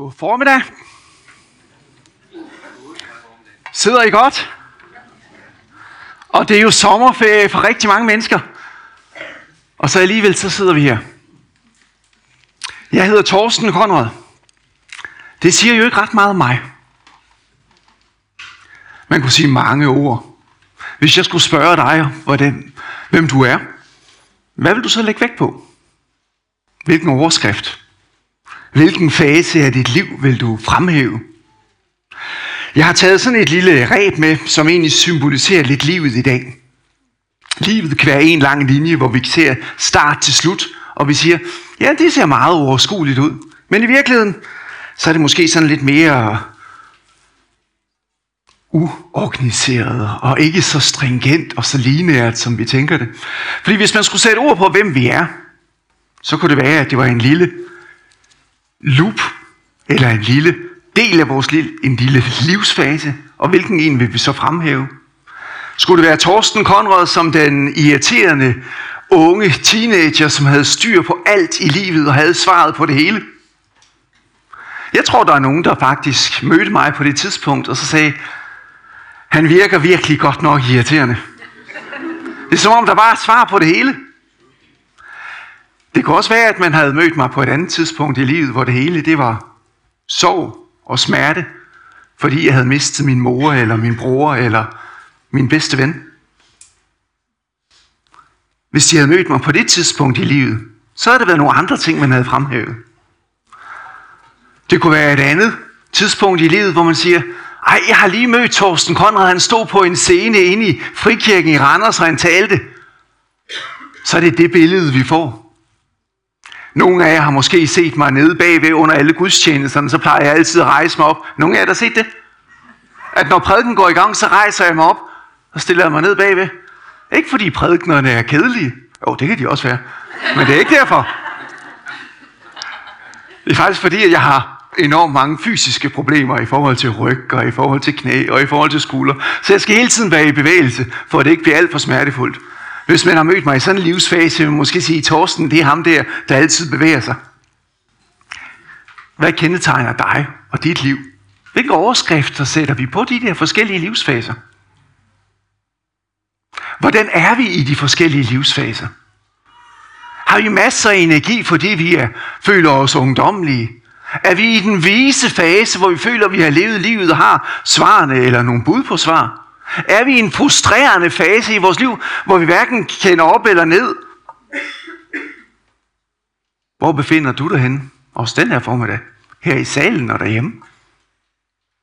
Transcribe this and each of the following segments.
God formiddag. Sidder I godt? Og det er jo sommerferie for rigtig mange mennesker. Og så alligevel så sidder vi her. Jeg hedder Torsten Konrad. Det siger jo ikke ret meget om mig. Man kunne sige mange ord. Hvis jeg skulle spørge dig, hvordan, hvem du er, hvad vil du så lægge vægt på? Hvilken overskrift? Hvilken fase af dit liv vil du fremhæve? Jeg har taget sådan et lille ræb med, som egentlig symboliserer lidt livet i dag. Livet kan være en lang linje, hvor vi ser start til slut, og vi siger, ja, det ser meget overskueligt ud. Men i virkeligheden, så er det måske sådan lidt mere uorganiseret og ikke så stringent og så lineært, som vi tænker det. Fordi hvis man skulle sætte ord på, hvem vi er, så kunne det være, at det var en lille loop, eller en lille del af vores liv, en lille livsfase, og hvilken en vil vi så fremhæve? Skulle det være Torsten Konrad som den irriterende unge teenager, som havde styr på alt i livet og havde svaret på det hele? Jeg tror, der er nogen, der faktisk mødte mig på det tidspunkt, og så sagde, han virker virkelig godt nok irriterende. Det er som om, der var et svar på det hele. Det kunne også være, at man havde mødt mig på et andet tidspunkt i livet, hvor det hele det var sorg og smerte, fordi jeg havde mistet min mor, eller min bror, eller min bedste ven. Hvis de havde mødt mig på det tidspunkt i livet, så havde det været nogle andre ting, man havde fremhævet. Det kunne være et andet tidspunkt i livet, hvor man siger, ej, jeg har lige mødt Torsten Konrad, han stod på en scene inde i Frikirken i Randers, og han talte. Så er det det billede, vi får. Nogle af jer har måske set mig nede bagved under alle gudstjenesterne, så plejer jeg altid at rejse mig op. Nogle af jer har set det? At når prædiken går i gang, så rejser jeg mig op og stiller mig ned bagved. Ikke fordi prædiknerne er kedelige. Jo, det kan de også være. Men det er ikke derfor. Det er faktisk fordi, at jeg har enormt mange fysiske problemer i forhold til ryg, og i forhold til knæ, og i forhold til skulder. Så jeg skal hele tiden være i bevægelse, for at det ikke bliver alt for smertefuldt. Hvis man har mødt mig i sådan en livsfase, vil man måske sige, Torsten, det er ham der, der altid bevæger sig. Hvad kendetegner dig og dit liv? Hvilke overskrifter sætter vi på de der forskellige livsfaser? Hvordan er vi i de forskellige livsfaser? Har vi masser af energi, fordi vi er, føler os ungdomlige? Er vi i den vise fase, hvor vi føler, at vi har levet livet og har svarene eller nogle bud på svar? Er vi i en frustrerende fase i vores liv, hvor vi hverken kender op eller ned? Hvor befinder du dig henne? Også den her formiddag. Her i salen og derhjemme.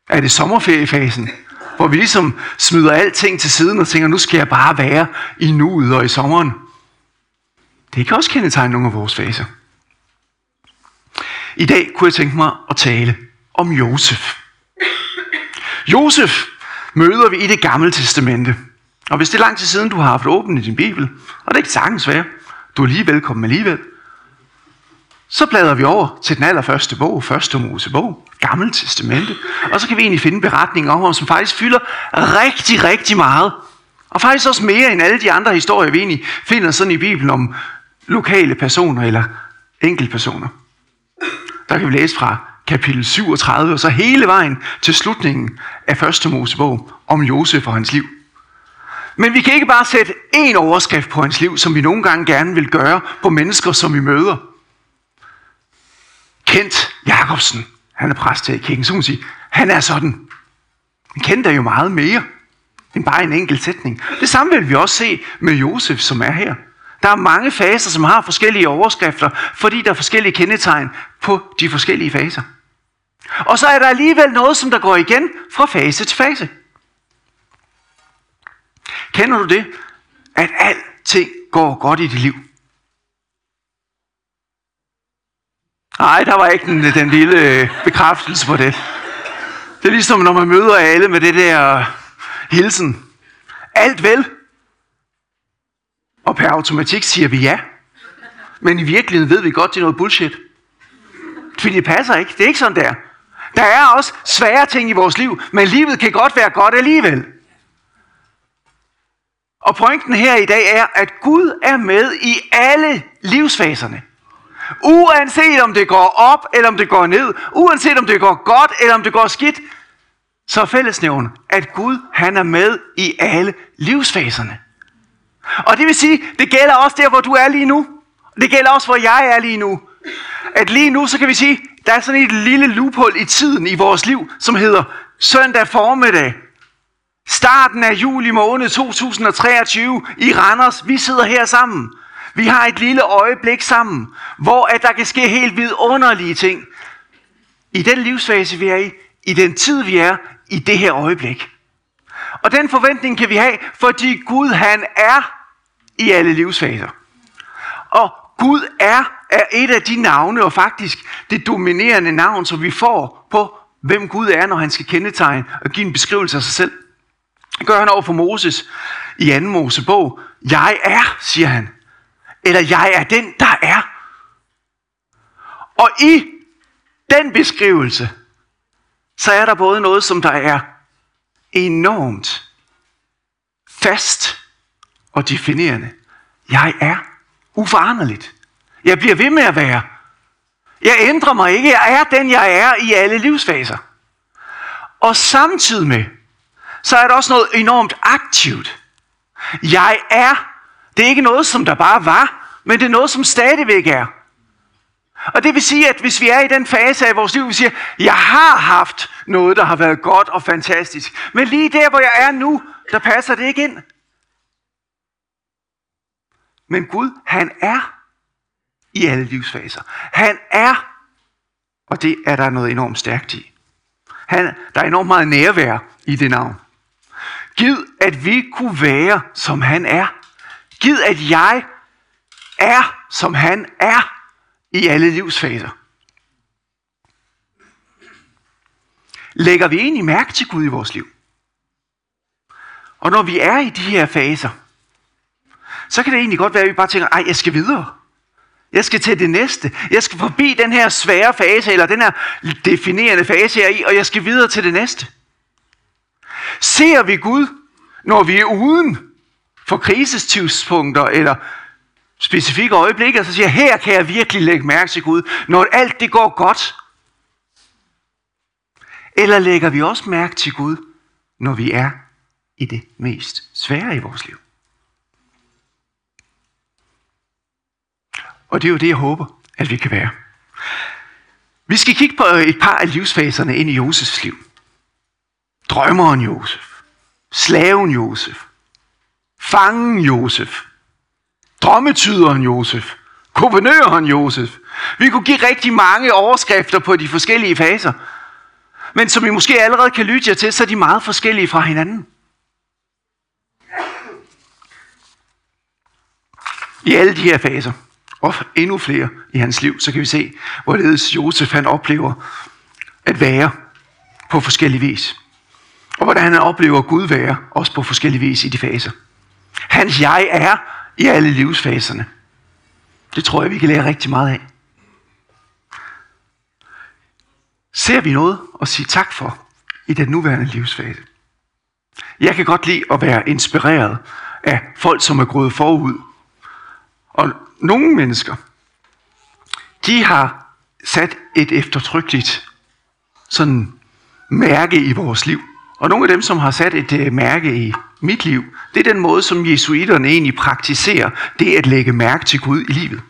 Er det sommerferiefasen? Hvor vi ligesom smider alting til siden og tænker, nu skal jeg bare være i nuet og i sommeren. Det kan også kendetegne nogle af vores faser. I dag kunne jeg tænke mig at tale om Josef. Josef møder vi i det gamle testamente. Og hvis det er lang tid siden, du har haft åbent i din bibel, og det er ikke sagtens være, du er lige velkommen alligevel, så bladrer vi over til den allerførste bog, første Mosebog, Gamle Testamente, og så kan vi egentlig finde beretninger om ham, som faktisk fylder rigtig, rigtig meget. Og faktisk også mere end alle de andre historier, vi egentlig finder sådan i Bibelen om lokale personer eller enkeltpersoner. Der kan vi læse fra kapitel 37, og så hele vejen til slutningen af første Mosebog om Josef og hans liv. Men vi kan ikke bare sætte én overskrift på hans liv, som vi nogle gange gerne vil gøre på mennesker, som vi møder. Kent Jacobsen, han er præst her i kirken, så må sige, han er sådan. Kent er jo meget mere end bare en enkelt sætning. Det samme vil vi også se med Josef, som er her. Der er mange faser, som har forskellige overskrifter, fordi der er forskellige kendetegn på de forskellige faser. Og så er der alligevel noget, som der går igen fra fase til fase. Kender du det? At alting går godt i dit liv. Nej, der var ikke den, den lille øh, bekræftelse på det. Det er ligesom, når man møder alle med det der hilsen. Alt vel. Og per automatik siger vi ja. Men i virkeligheden ved vi godt, det er noget bullshit. Fordi det passer ikke. Det er ikke sådan der. Der er også svære ting i vores liv, men livet kan godt være godt alligevel. Og pointen her i dag er, at Gud er med i alle livsfaserne. Uanset om det går op, eller om det går ned. Uanset om det går godt, eller om det går skidt. Så er fællesnævn, at Gud han er med i alle livsfaserne. Og det vil sige, det gælder også der, hvor du er lige nu. Det gælder også, hvor jeg er lige nu. At lige nu, så kan vi sige, der er sådan et lille loophul i tiden i vores liv, som hedder søndag formiddag. Starten af juli måned 2023 i Randers. Vi sidder her sammen. Vi har et lille øjeblik sammen, hvor at der kan ske helt vidunderlige ting. I den livsfase, vi er i, i den tid, vi er, i det her øjeblik. Og den forventning kan vi have, fordi Gud han er i alle livsfaser. Og Gud er, er et af de navne, og faktisk det dominerende navn, som vi får på, hvem Gud er, når han skal kendetegne og give en beskrivelse af sig selv. Det gør han over for Moses i 2. Mosebog. Jeg er, siger han. Eller jeg er den, der er. Og i den beskrivelse, så er der både noget, som der er enormt fast og definerende. Jeg er uforanderligt. Jeg bliver ved med at være. Jeg ændrer mig ikke. Jeg er den, jeg er i alle livsfaser. Og samtidig med, så er der også noget enormt aktivt. Jeg er. Det er ikke noget, som der bare var, men det er noget, som stadigvæk er. Og det vil sige, at hvis vi er i den fase af vores liv, vi siger, jeg har haft noget, der har været godt og fantastisk. Men lige der, hvor jeg er nu, der passer det ikke ind. Men Gud, han er i alle livsfaser. Han er, og det er der noget enormt stærkt i. Han, der er enormt meget nærvær i det navn. Gid, at vi kunne være, som han er. Gid, at jeg er, som han er i alle livsfaser. Lægger vi egentlig mærke til Gud i vores liv? Og når vi er i de her faser, så kan det egentlig godt være, at vi bare tænker, ej, jeg skal videre. Jeg skal til det næste. Jeg skal forbi den her svære fase, eller den her definerende fase, jeg er i, og jeg skal videre til det næste. Ser vi Gud, når vi er uden for krisestidspunkter, eller specifikke øjeblikke, og så siger her kan jeg virkelig lægge mærke til Gud, når alt det går godt. Eller lægger vi også mærke til Gud, når vi er i det mest svære i vores liv? Og det er jo det, jeg håber, at vi kan være. Vi skal kigge på øh, et par af livsfaserne ind i Josefs liv. Drømmeren Josef, slaven Josef, fangen Josef, drømmetyderen Josef, guvernøren Josef. Vi kunne give rigtig mange overskrifter på de forskellige faser. Men som I måske allerede kan lytte jer til, så er de meget forskellige fra hinanden. I alle de her faser, og endnu flere i hans liv, så kan vi se, hvorledes Josef han oplever at være på forskellige vis. Og hvordan han oplever Gud være, også på forskellige vis i de faser. Hans jeg er i alle livsfaserne. Det tror jeg, vi kan lære rigtig meget af. Ser vi noget at sige tak for i den nuværende livsfase? Jeg kan godt lide at være inspireret af folk, som er gået forud. Og nogle mennesker, de har sat et eftertrykkeligt sådan mærke i vores liv. Og nogle af dem, som har sat et uh, mærke i mit liv, det er den måde, som jesuiterne egentlig praktiserer det at lægge mærke til Gud i livet.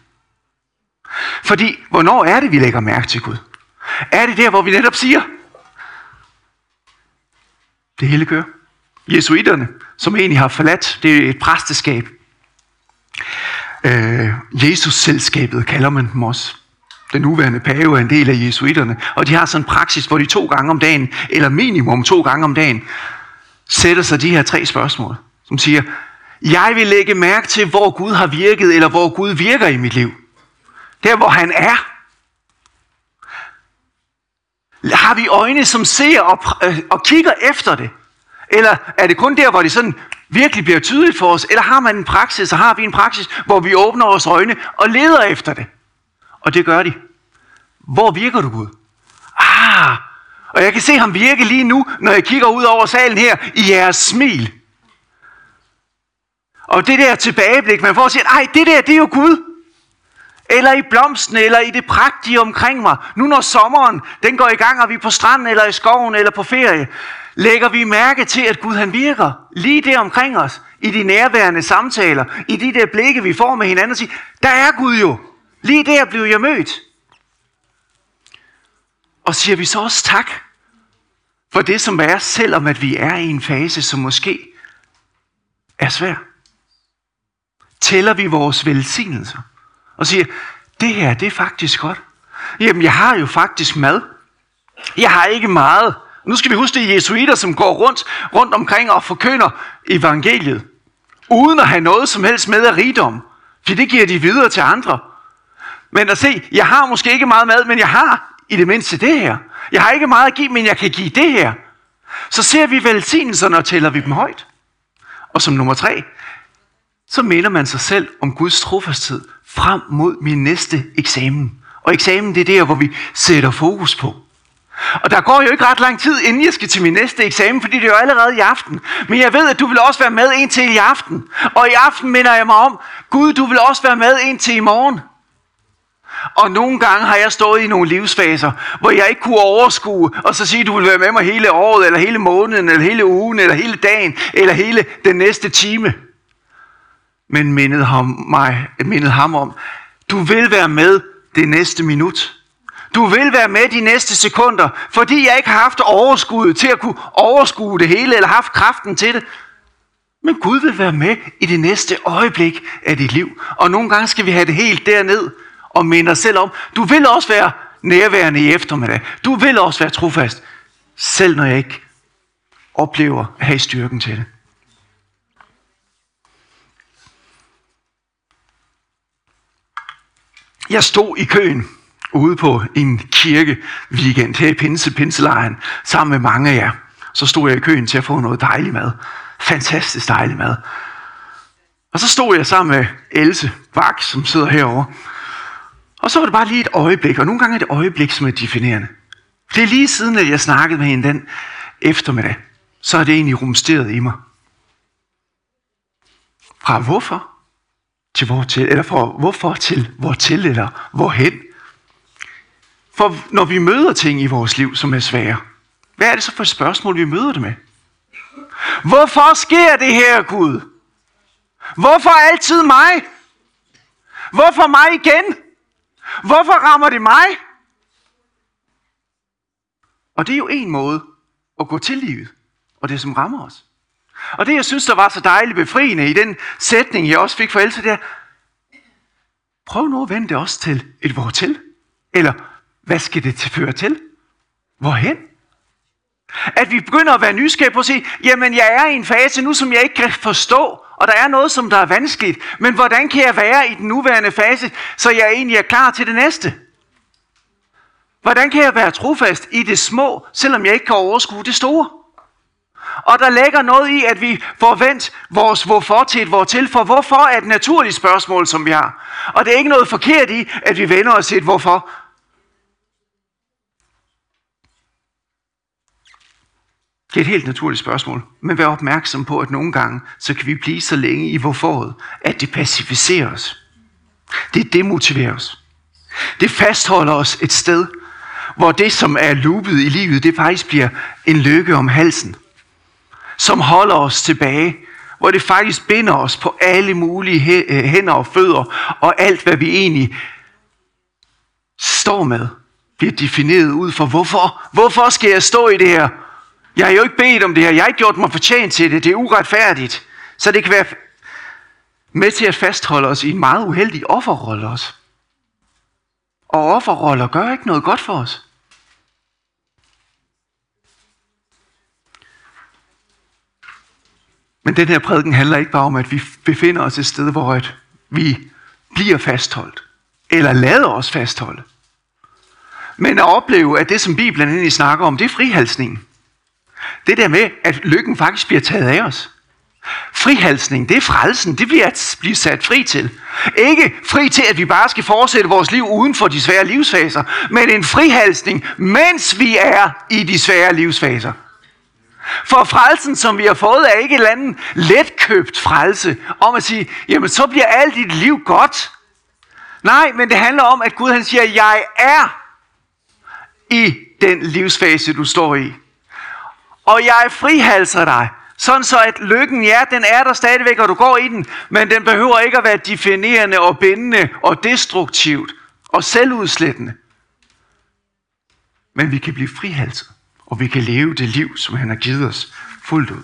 Fordi, hvornår er det, vi lægger mærke til Gud? Er det der, hvor vi netop siger, det hele kører? Jesuiterne, som egentlig har forladt, det er et præsteskab. Øh, Jesus-selskabet kalder man dem også. Den nuværende pave er en del af jesuiterne, og de har sådan en praksis, hvor de to gange om dagen, eller minimum to gange om dagen, sætter sig de her tre spørgsmål, som siger, jeg vil lægge mærke til, hvor Gud har virket, eller hvor Gud virker i mit liv. Der, hvor han er. Har vi øjne, som ser og, øh, og kigger efter det? Eller er det kun der, hvor det sådan virkelig bliver tydeligt for os? Eller har man en praksis, så har vi en praksis, hvor vi åbner vores øjne og leder efter det? Og det gør de. Hvor virker du, Gud? Ah, og jeg kan se ham virke lige nu, når jeg kigger ud over salen her, i jeres smil. Og det der tilbageblik, man får at sige, ej, det der, det er jo Gud eller i blomsten, eller i det pragtige omkring mig. Nu når sommeren den går i gang, og vi er på stranden, eller i skoven, eller på ferie, lægger vi mærke til, at Gud han virker lige der omkring os, i de nærværende samtaler, i de der blikke, vi får med hinanden, og siger, der er Gud jo. Lige der blev jeg mødt. Og siger vi så også tak for det, som er, selvom at vi er i en fase, som måske er svær. Tæller vi vores velsignelser og siger, det her, det er faktisk godt. Jamen, jeg har jo faktisk mad. Jeg har ikke meget. Nu skal vi huske, det er jesuiter, som går rundt, rundt omkring og forkynder evangeliet, uden at have noget som helst med af rigdom. For det giver de videre til andre. Men at se, jeg har måske ikke meget mad, men jeg har i det mindste det her. Jeg har ikke meget at give, men jeg kan give det her. Så ser vi velsignelserne og tæller vi dem højt. Og som nummer tre, så minder man sig selv om Guds trofasthed frem mod min næste eksamen. Og eksamen, det er der, hvor vi sætter fokus på. Og der går jo ikke ret lang tid, inden jeg skal til min næste eksamen, fordi det er jo allerede i aften. Men jeg ved, at du vil også være med en til i aften. Og i aften minder jeg mig om, Gud, du vil også være med en til i morgen. Og nogle gange har jeg stået i nogle livsfaser, hvor jeg ikke kunne overskue, og så sige, du vil være med mig hele året, eller hele måneden, eller hele ugen, eller hele dagen, eller hele den næste time. Men mindede ham, mig, mindede ham om, du vil være med det næste minut. Du vil være med de næste sekunder, fordi jeg ikke har haft overskud til at kunne overskue det hele, eller haft kraften til det. Men Gud vil være med i det næste øjeblik af dit liv. Og nogle gange skal vi have det helt derned, og minde os selv om, du vil også være nærværende i eftermiddag. Du vil også være trofast, selv når jeg ikke oplever at have styrken til det. Jeg stod i køen ude på en kirke weekend her i Pinse, Pinselejren, sammen med mange af jer. Så stod jeg i køen til at få noget dejlig mad. Fantastisk dejlig mad. Og så stod jeg sammen med Else Bak, som sidder herovre. Og så var det bare lige et øjeblik, og nogle gange er det øjeblik, som er definerende. Det er lige siden, at jeg snakkede med hende den eftermiddag, så er det egentlig rumsteret i mig. Fra hvorfor til hvor til, eller for, hvorfor til hvor til, eller hvorhen. For når vi møder ting i vores liv, som er svære, hvad er det så for et spørgsmål, vi møder det med? Hvorfor sker det her, Gud? Hvorfor altid mig? Hvorfor mig igen? Hvorfor rammer det mig? Og det er jo en måde at gå til livet, og det som rammer os. Og det jeg synes, der var så dejligt befriende i den sætning, jeg også fik for Else, det er, prøv nu at vende det også til et hvor til. Eller hvad skal det til føre til? Hvorhen? At vi begynder at være nysgerrige på at sige, jamen jeg er i en fase nu, som jeg ikke kan forstå, og der er noget, som der er vanskeligt. Men hvordan kan jeg være i den nuværende fase, så jeg egentlig er klar til det næste? Hvordan kan jeg være trofast i det små, selvom jeg ikke kan overskue det store? Og der ligger noget i, at vi får vendt vores hvorfor til et hvor til, for hvorfor er et naturligt spørgsmål, som vi har. Og det er ikke noget forkert i, at vi vender os til et hvorfor. Det er et helt naturligt spørgsmål, men vær opmærksom på, at nogle gange, så kan vi blive så længe i hvorforet, at det pacificerer os. Det demotiverer os. Det fastholder os et sted, hvor det, som er loopet i livet, det faktisk bliver en lykke om halsen. Som holder os tilbage, hvor det faktisk binder os på alle mulige øh, hænder og fødder, og alt, hvad vi egentlig står med, bliver defineret ud for, hvorfor, hvorfor skal jeg stå i det her? Jeg har jo ikke bedt om det her. Jeg har ikke gjort mig fortjent til det. Det er uretfærdigt. Så det kan være med til at fastholde os i en meget uheldig offerrolle også. Og offerroller gør ikke noget godt for os. Men den her prædiken handler ikke bare om, at vi befinder os et sted, hvor at vi bliver fastholdt. Eller lader os fastholde. Men at opleve, at det som Bibelen egentlig snakker om, det er frihalsningen. Det der med, at lykken faktisk bliver taget af os. Frihalsning, det er frelsen, det bliver at blive sat fri til. Ikke fri til, at vi bare skal fortsætte vores liv uden for de svære livsfaser, men en frihalsning, mens vi er i de svære livsfaser. For frelsen, som vi har fået, er ikke en eller anden letkøbt frelse om at sige, jamen så bliver alt dit liv godt. Nej, men det handler om, at Gud han siger, jeg er i den livsfase, du står i. Og jeg frihalser dig. Sådan så at lykken, ja, den er der stadigvæk, og du går i den, men den behøver ikke at være definerende og bindende og destruktivt og selvudslættende. Men vi kan blive frihalset, og vi kan leve det liv, som han har givet os fuldt ud.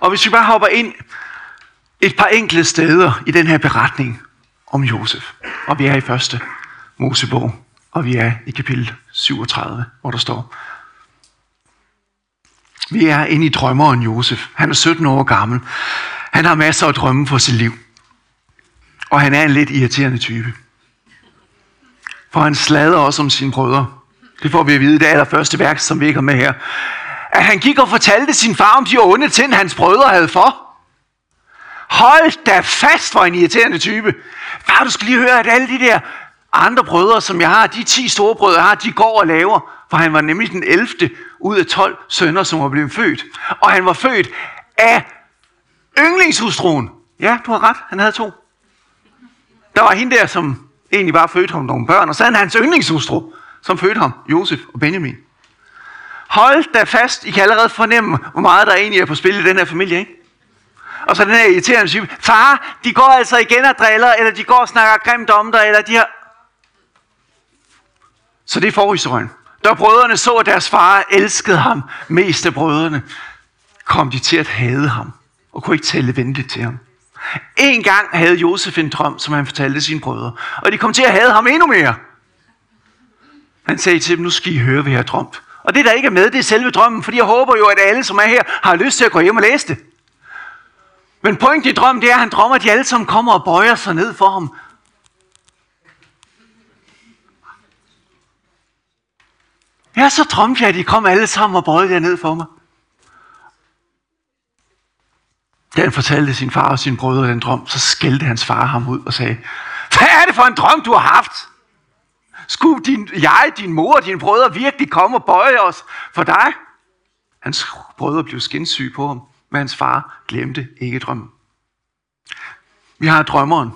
Og hvis vi bare hopper ind et par enkelte steder i den her beretning om Josef, og vi er i første Mosebog, og vi er i kapitel 37, hvor der står, vi er inde i drømmeren Josef. Han er 17 år gammel. Han har masser af drømme for sit liv. Og han er en lidt irriterende type. For han slader også om sine brødre. Det får vi at vide i det allerførste værk, som vi ikke har med her. At han gik og fortalte sin far om de onde ting, hans brødre havde for. Hold da fast for en irriterende type. Far, du skal lige høre, at alle de der andre brødre, som jeg har, de 10 store brødre, jeg har, de går og laver. For han var nemlig den 11. ud af 12 sønner, som var blevet født. Og han var født af yndlingshustruen. Ja, du har ret, han havde to. Der var hende der, som egentlig bare fødte ham nogle børn, og så havde han hans yndlingshustru, som fødte ham, Josef og Benjamin. Hold da fast, I kan allerede fornemme, hvor meget der egentlig er på spil i den her familie, ikke? Og så den her irriterende type, far, de går altså igen og driller, eller de går og snakker grimt om dig, eller de har... Så det er forhistorien. Da brødrene så, at deres far elskede ham mest af brødrene, kom de til at hade ham, og kunne ikke tale venligt til ham. En gang havde Josef en drøm, som han fortalte sine brødre, og de kom til at hade ham endnu mere. Han sagde til dem, nu skal I høre, hvad jeg har drømt. Og det, der ikke er med, det er selve drømmen, fordi jeg håber jo, at alle, som er her, har lyst til at gå hjem og læse det. Men pointen i drømmen, det er, at han drømmer, at de alle sammen kommer og bøjer sig ned for ham. Ja, så drømte jeg, at de kom alle sammen og bøjede jer ned for mig. Da han fortalte sin far og sine brødre den drøm, så skældte hans far ham ud og sagde, hvad er det for en drøm, du har haft? Skulle din, jeg, din mor og dine brødre virkelig komme og bøje os for dig? Hans brødre blev skinsyge på ham, men hans far glemte ikke drømmen. Vi har drømmeren.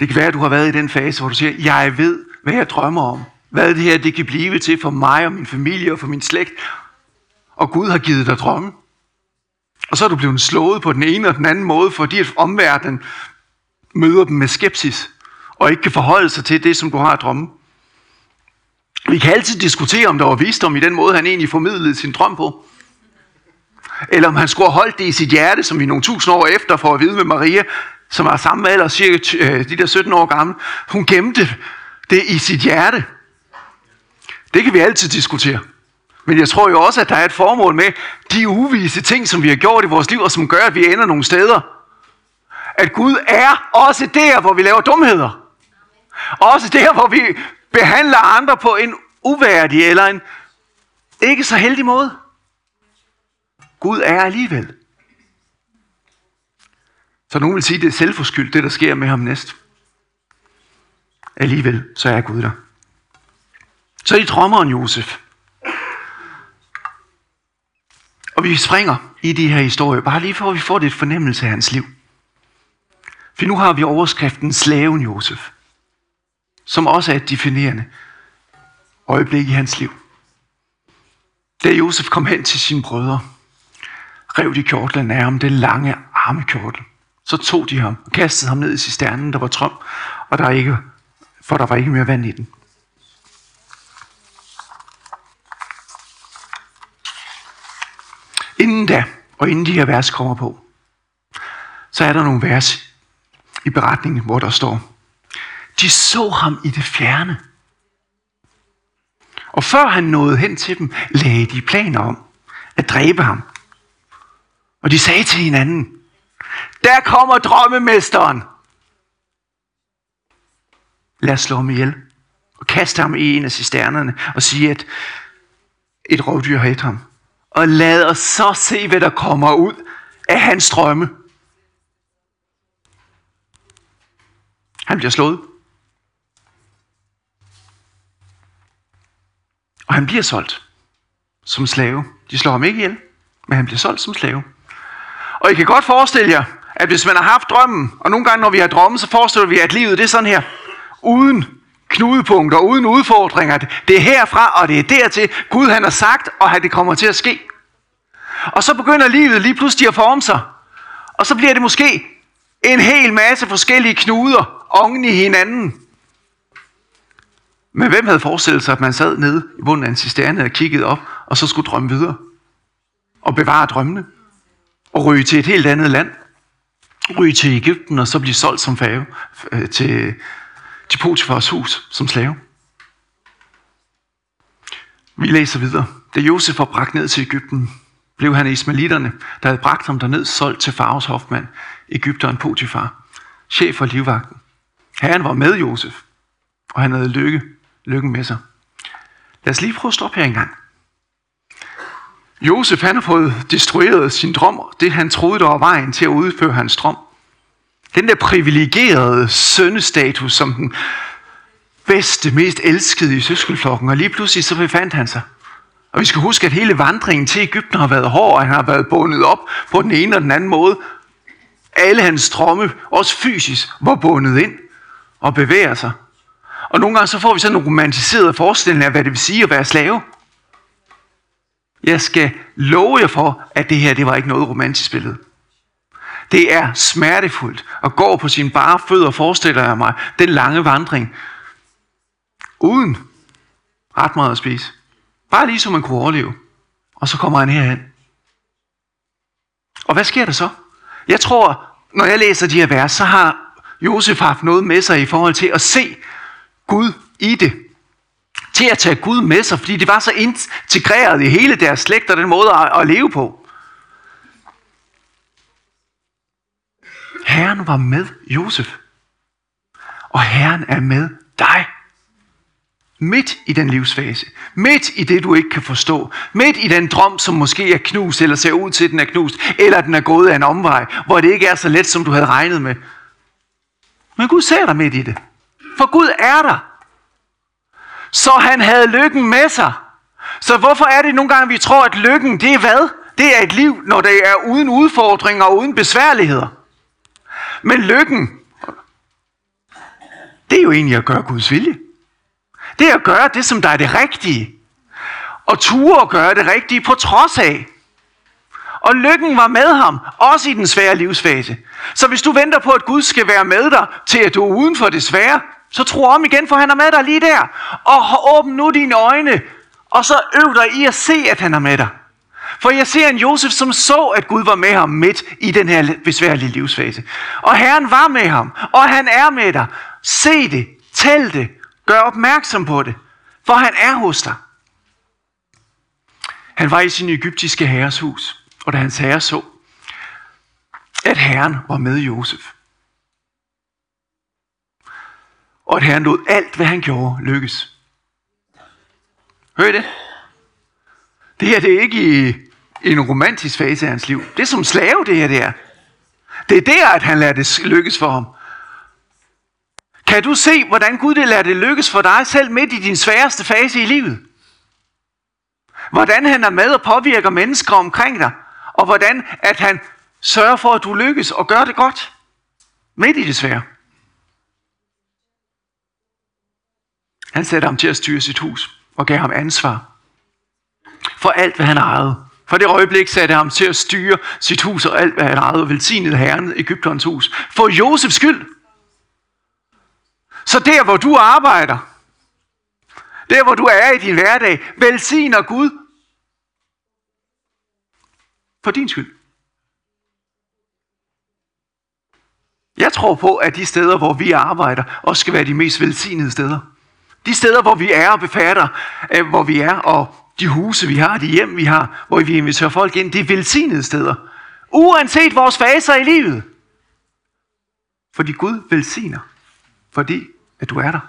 Det kan være, at du har været i den fase, hvor du siger, jeg ved, hvad jeg drømmer om. Hvad det her det kan blive til for mig og min familie og for min slægt. Og Gud har givet dig drømmen. Og så er du blevet slået på den ene og den anden måde, fordi at omverdenen møder dem med skepsis og ikke kan forholde sig til det, som du har at drømme. Vi kan altid diskutere, om der var visdom i den måde, han egentlig formidlede sin drøm på. Eller om han skulle have holdt det i sit hjerte, som vi nogle tusind år efter får at vide med Maria, som var samme alder, cirka øh, de der 17 år gamle. Hun gemte det i sit hjerte. Det kan vi altid diskutere. Men jeg tror jo også, at der er et formål med de uvise ting, som vi har gjort i vores liv, og som gør, at vi ender nogle steder. At Gud er også der, hvor vi laver dumheder. Også der, hvor vi behandler andre på en uværdig eller en ikke så heldig måde. Gud er alligevel. Så nogen vil sige, at det er selvforskyldt, det der sker med ham næst. Alligevel, så er Gud der. Så i drømmeren Josef. Og vi springer i de her historier, bare lige for at vi får lidt fornemmelse af hans liv. For nu har vi overskriften Slaven Josef, som også er et definerende øjeblik i hans liv. Da Josef kom hen til sine brødre, rev de kjortlen af ham, det lange armekjortel. Så tog de ham og kastede ham ned i cisternen, der var trom, og der ikke, for der var ikke mere vand i den. Inden da, og inden de her vers kommer på, så er der nogle vers i beretningen, hvor der står, de så ham i det fjerne. Og før han nåede hen til dem, lagde de planer om at dræbe ham. Og de sagde til hinanden, der kommer drømmemesteren. Lad os slå ham ihjel og kaste ham i en af cisternerne og sige, at et rovdyr har et ham og lad os så se, hvad der kommer ud af hans drømme. Han bliver slået. Og han bliver solgt som slave. De slår ham ikke ihjel, men han bliver solgt som slave. Og I kan godt forestille jer, at hvis man har haft drømmen, og nogle gange når vi har drømme, så forestiller vi, at livet det er sådan her, uden knudepunkter, uden udfordringer. Det er herfra, og det er dertil, Gud han har sagt, og at det kommer til at ske. Og så begynder livet lige pludselig at forme sig. Og så bliver det måske en hel masse forskellige knuder oven i hinanden. Men hvem havde forestillet sig, at man sad nede i bunden af en cisterne og kiggede op, og så skulle drømme videre? Og bevare drømmene? Og ryge til et helt andet land? Ryge til Ægypten og så blive solgt som fave øh, til, til Potifars hus som slave? Vi læser videre. Da Josef var bragt ned til Ægypten, blev han ismalitterne, der havde bragt ham derned, solgt til Faros hofmand, Ægypteren Potifar, chef for livvagten. Herren var med Josef, og han havde lykke, lykken med sig. Lad os lige prøve at stoppe her engang. Josef han har fået destrueret sin drøm, det han troede, der var vejen til at udføre hans drøm. Den der privilegerede sønnestatus som den bedste, mest elskede i søskenflokken, og lige pludselig så befandt han sig. Og vi skal huske, at hele vandringen til Ægypten har været hård, og han har været bundet op på den ene og den anden måde. Alle hans drømme, også fysisk, var bundet ind og bevæger sig. Og nogle gange så får vi sådan en romantiseret forestilling af, hvad det vil sige at være slave. Jeg skal love jer for, at det her, det var ikke noget romantisk billede. Det er smertefuldt at gå på sine bare fødder, forestiller jeg mig, den lange vandring, uden ret meget at spise. Bare lige så man kunne overleve. Og så kommer han herhen. Og hvad sker der så? Jeg tror, når jeg læser de her vers, så har Josef haft noget med sig i forhold til at se Gud i det. Til at tage Gud med sig, fordi det var så integreret i hele deres slægt og den måde at, at leve på. Herren var med Josef. Og Herren er med dig. Midt i den livsfase. Midt i det, du ikke kan forstå. Midt i den drøm, som måske er knust, eller ser ud til, at den er knust, eller den er gået af en omvej, hvor det ikke er så let, som du havde regnet med. Men Gud ser dig midt i det. For Gud er der. Så han havde lykken med sig. Så hvorfor er det nogle gange, vi tror, at lykken, det er hvad? Det er et liv, når det er uden udfordringer og uden besværligheder. Men lykken, det er jo egentlig at gøre Guds vilje. Det er at gøre det, som der er det rigtige. Og ture at gøre det rigtige på trods af. Og lykken var med ham, også i den svære livsfase. Så hvis du venter på, at Gud skal være med dig, til at du er uden for det svære, så tro om igen, for han er med dig lige der. Og åbn nu dine øjne, og så øv dig i at se, at han er med dig. For jeg ser en Josef, som så, at Gud var med ham midt i den her besværlige livsfase. Og Herren var med ham, og han er med dig. Se det, tæl det, gør opmærksom på det, for han er hos dig. Han var i sin egyptiske herres hus, og da hans herre så, at Herren var med Josef, og at Herren lod alt, hvad han gjorde, lykkes. Hør I det? Det her det er ikke i, i en romantisk fase af hans liv. Det er som slave, det her det er. Det er der, at han lader det lykkes for ham. Kan du se, hvordan Gud det lader det lykkes for dig selv midt i din sværeste fase i livet? Hvordan han er med og påvirker mennesker omkring dig. Og hvordan at han sørger for, at du lykkes og gør det godt. Midt i det svære. Han satte ham til at styre sit hus og gav ham ansvar for alt, hvad han ejede. For det øjeblik satte ham til at styre sit hus og alt, hvad han ejede, og velsignede herren Ægypterens hus. For Josefs skyld. Så der, hvor du arbejder, der, hvor du er i din hverdag, velsigner Gud for din skyld. Jeg tror på, at de steder, hvor vi arbejder, også skal være de mest velsignede steder. De steder, hvor vi er og befatter, øh, hvor vi er, og de huse, vi har, de hjem, vi har, hvor vi inviterer folk ind, det er velsignede steder. Uanset vores faser i livet. Fordi Gud velsigner. Fordi at du er der.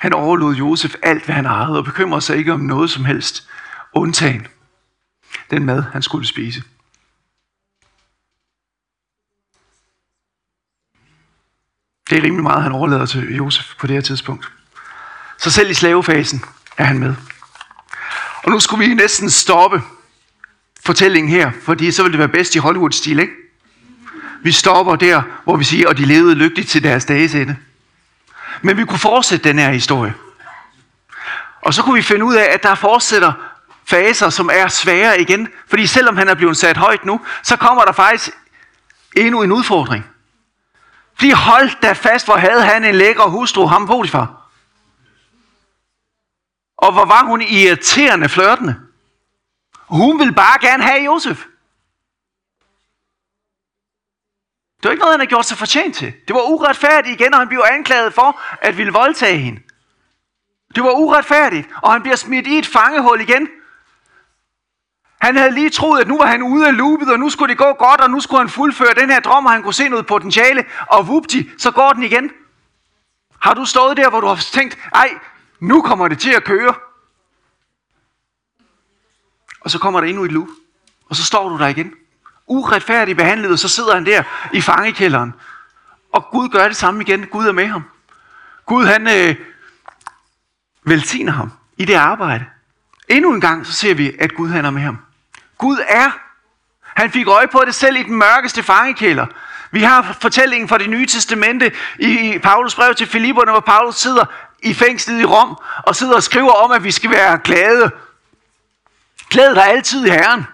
Han overlod Josef alt, hvad han ejede, og bekymrede sig ikke om noget som helst, undtagen den mad, han skulle spise. Det er rimelig meget, han overlader til Josef på det her tidspunkt. Så selv i slavefasen er han med. Og nu skulle vi næsten stoppe fortællingen her, fordi så ville det være bedst i Hollywood-stil, ikke? Vi stopper der, hvor vi siger, at de levede lykkeligt til deres dages ende. Men vi kunne fortsætte den her historie. Og så kunne vi finde ud af, at der fortsætter faser, som er svære igen. Fordi selvom han er blevet sat højt nu, så kommer der faktisk endnu en udfordring. Fordi hold da fast, hvor havde han en lækker hustru, ham Potifar. Og hvor var hun irriterende flørtende. Hun ville bare gerne have Josef. Det var ikke noget, han havde gjort sig fortjent til. Det var uretfærdigt igen, og han blev anklaget for at ville voldtage hende. Det var uretfærdigt, og han bliver smidt i et fangehul igen. Han havde lige troet, at nu var han ude af loopet, og nu skulle det gå godt, og nu skulle han fuldføre den her drøm, og han kunne se noget potentiale, og vupti, så går den igen. Har du stået der, hvor du har tænkt, ej, nu kommer det til at køre. Og så kommer der endnu et loop, og så står du der igen. Uretfærdigt behandlet, og så sidder han der i fangekælderen. Og Gud gør det samme igen. Gud er med ham. Gud han øh, velsigner ham i det arbejde. Endnu en gang så ser vi, at Gud han er med ham. Gud er. Han fik øje på det selv i den mørkeste fangekælder. Vi har fortællingen fra det nye testamente i Paulus brev til Filipperne, hvor Paulus sidder i fængslet i Rom og sidder og skriver om, at vi skal være glade. Glæd dig altid i Herren.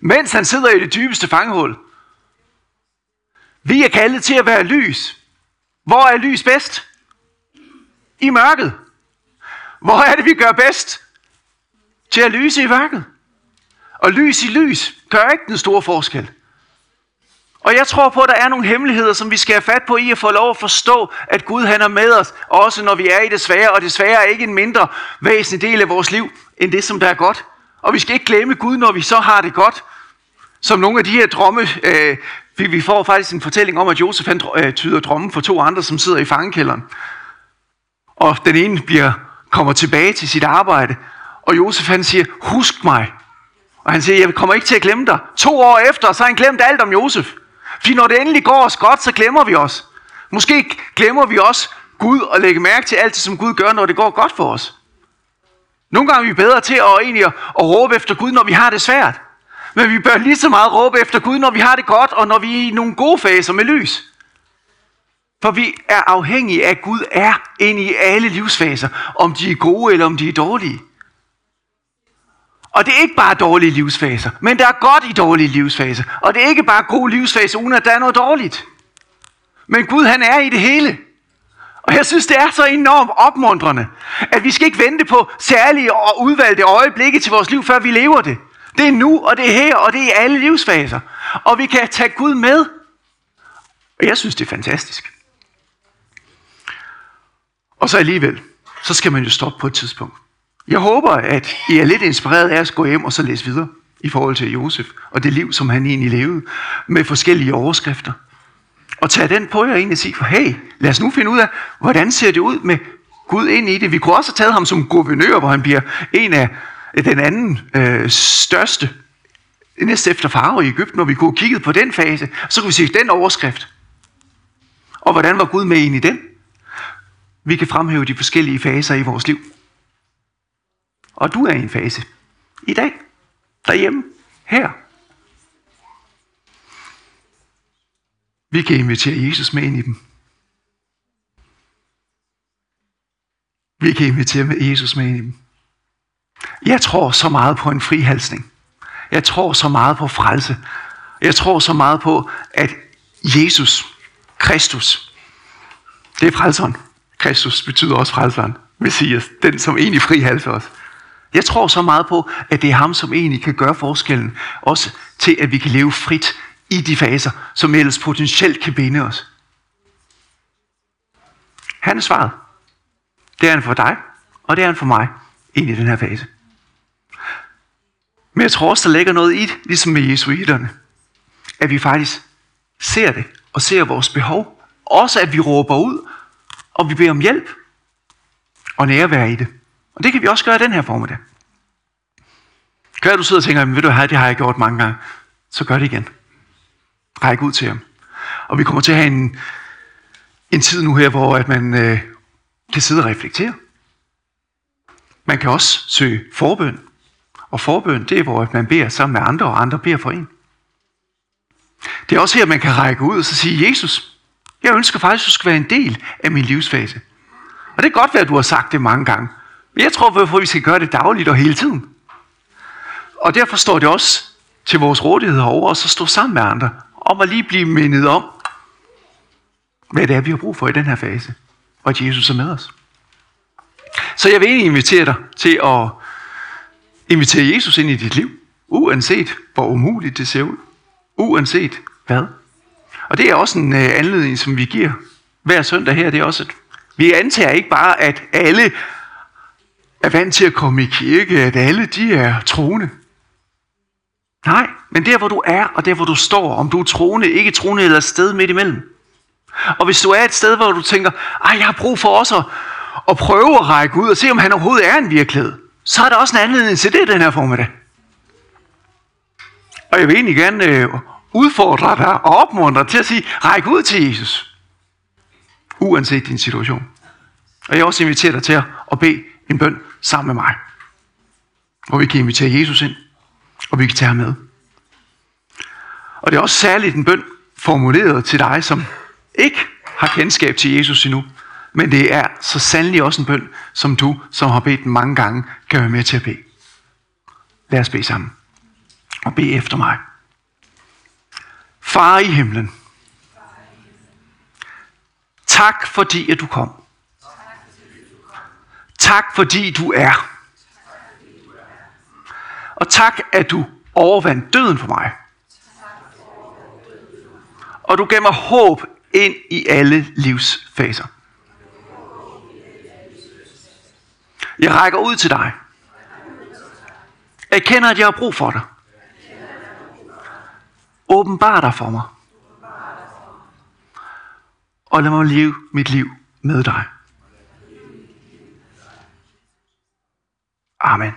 Mens han sidder i det dybeste fangehul. Vi er kaldet til at være lys. Hvor er lys bedst? I mørket. Hvor er det, vi gør bedst? Til at lyse i mørket. Og lys i lys gør ikke den store forskel. Og jeg tror på, at der er nogle hemmeligheder, som vi skal have fat på i at få lov at forstå, at Gud han er med os, også når vi er i det svære, og det svære er ikke en mindre væsentlig del af vores liv, end det, som der er godt. Og vi skal ikke glemme Gud, når vi så har det godt. Som nogle af de her drømme, øh, vi, vi får faktisk en fortælling om, at Josef han, øh, tyder drømme for to andre, som sidder i fangekælderen. Og den ene bliver, kommer tilbage til sit arbejde, og Josef han siger, husk mig. Og han siger, jeg kommer ikke til at glemme dig. To år efter, så har han glemt alt om Josef. Fordi når det endelig går os godt, så glemmer vi os. Måske glemmer vi også Gud og lægge mærke til alt det, som Gud gør, når det går godt for os. Nogle gange er vi bedre til at, egentlig at, at råbe efter Gud, når vi har det svært. Men vi bør lige så meget råbe efter Gud, når vi har det godt, og når vi er i nogle gode faser med lys. For vi er afhængige af, at Gud er inde i alle livsfaser, om de er gode eller om de er dårlige. Og det er ikke bare dårlige livsfaser, men der er godt i dårlige livsfaser. Og det er ikke bare gode livsfaser, uden at der er noget dårligt. Men Gud han er i det hele. Og jeg synes, det er så enormt opmuntrende, at vi skal ikke vente på særlige og udvalgte øjeblikke til vores liv, før vi lever det. Det er nu, og det er her, og det er i alle livsfaser. Og vi kan tage Gud med. Og jeg synes, det er fantastisk. Og så alligevel, så skal man jo stoppe på et tidspunkt. Jeg håber, at I er lidt inspireret af at gå hjem og så læse videre i forhold til Josef og det liv, som han egentlig levede, med forskellige overskrifter. Og tage den på jer egentlig og sige, for hey, lad os nu finde ud af, hvordan ser det ud med Gud ind i det. Vi kunne også have taget ham som guvernør, hvor han bliver en af øh, den anden øh, største, næste efter farve i Ægypten, når vi kunne have kigget på den fase, så kunne vi se den overskrift. Og hvordan var Gud med ind i den? Vi kan fremhæve de forskellige faser i vores liv. Og du er i en fase. I dag. Derhjemme. Her. Vi kan invitere Jesus med ind i dem. Vi kan invitere med Jesus med ind i dem. Jeg tror så meget på en frihalsning. Jeg tror så meget på frelse. Jeg tror så meget på, at Jesus, Kristus, det er frelseren. Kristus betyder også frelseren. Messias, den som egentlig frihalser os. Jeg tror så meget på, at det er ham, som egentlig kan gøre forskellen. Også til, at vi kan leve frit i de faser, som ellers potentielt kan binde os. Han er svaret. Det er han for dig, og det er han for mig, ind i den her fase. Men jeg tror også, der ligger noget i det, ligesom med jesuiterne. At vi faktisk ser det, og ser vores behov. Også at vi råber ud, og vi beder om hjælp, og nærvær i det. Og det kan vi også gøre i den her formiddag. Kan du sidder og tænker, ved du hvad, det har jeg gjort mange gange. Så gør det igen. Ræk ud til ham. Og vi kommer til at have en, en tid nu her, hvor at man øh, kan sidde og reflektere. Man kan også søge forbøn. Og forbøn, det er, hvor man beder sammen med andre, og andre beder for en. Det er også her, man kan række ud og så sige, Jesus, jeg ønsker faktisk, at du skal være en del af min livsfase. Og det kan godt være, at du har sagt det mange gange. Jeg tror, hvorfor vi skal gøre det dagligt og hele tiden. Og derfor står det også til vores rådighed herovre, og så stå sammen med andre, om at lige blive mindet om, hvad det er, vi har brug for i den her fase. Og at Jesus er med os. Så jeg vil egentlig invitere dig til at invitere Jesus ind i dit liv, uanset hvor umuligt det ser ud. Uanset hvad. Og det er også en øh, anledning, som vi giver hver søndag her. Det er også, at vi antager ikke bare, at alle er vant til at komme i kirke, at alle de er troende. Nej, men der hvor du er, og der hvor du står, om du er troende, ikke troende eller et sted midt imellem. Og hvis du er et sted, hvor du tænker, ej, jeg har brug for også at, at prøve at række ud og se, om han overhovedet er en virkelighed, så er der også en anledning til det den her formiddag. Og jeg vil egentlig gerne øh, udfordre dig og opmuntre dig til at sige, ræk ud til Jesus. Uanset din situation. Og jeg også inviterer dig til at bede en bøn sammen med mig. Hvor vi kan invitere Jesus ind, og vi kan tage ham med. Og det er også særligt en bøn formuleret til dig, som ikke har kendskab til Jesus endnu. Men det er så sandelig også en bøn, som du, som har bedt den mange gange, kan være med til at bede. Lad os bede sammen. Og bede efter mig. Far i himlen. Tak fordi at du kom. Tak fordi du er. Og tak at du overvandt døden for mig. Og du gav mig håb ind i alle livsfaser. Jeg rækker ud til dig. Jeg kender, at jeg har brug for dig. Åbenbar dig for mig. Og lad mig leve mit liv med dig. Amen.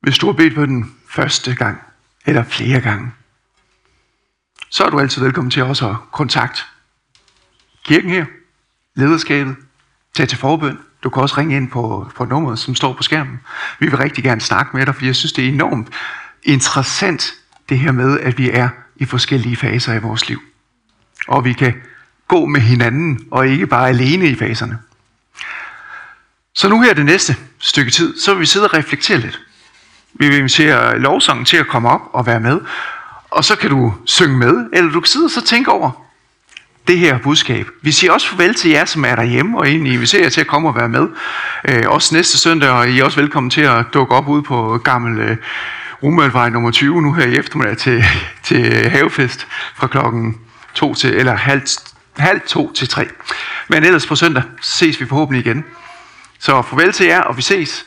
Hvis du har bedt på den første gang, eller flere gange, så er du altid velkommen til også at kontakte kirken her, lederskabet, tage til forbøn. Du kan også ringe ind på, på nummeret, som står på skærmen. Vi vil rigtig gerne snakke med dig, for jeg synes, det er enormt interessant, det her med, at vi er i forskellige faser i vores liv. Og vi kan gå med hinanden, og ikke bare alene i faserne. Så nu her det næste stykke tid, så vil vi sidde og reflektere lidt. Vi vil invitere lovsangen til at komme op og være med. Og så kan du synge med, eller du kan sidde og så tænke over det her budskab. Vi siger også farvel til jer, som er derhjemme, og egentlig inviterer jer til at komme og være med. Øh, også næste søndag, og I er også velkommen til at dukke op ude på gammel øh, Rumølvej nummer 20 nu her i eftermiddag til, til havefest fra klokken to til, eller halv, halv to til tre. Men ellers på søndag ses vi forhåbentlig igen. Så farvel til jer, og vi ses.